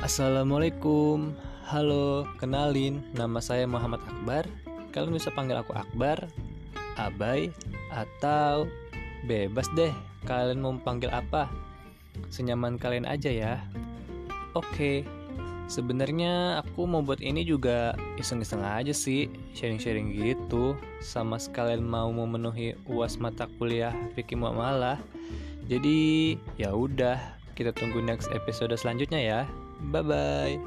Assalamualaikum. Halo, kenalin Nama saya Muhammad Akbar. Kalian bisa panggil aku Akbar Abai Atau Bebas deh. Kalian mau panggil apa? Senyaman kalian aja ya. Oke Sebenarnya aku mau buat ini juga iseng-iseng aja sih Sharing-sharing gitu. Sama sekalian mau memenuhi uas mata kuliah Fikih Muamalah. Jadi ya udah kita tunggu next episode selanjutnya ya. Bye bye.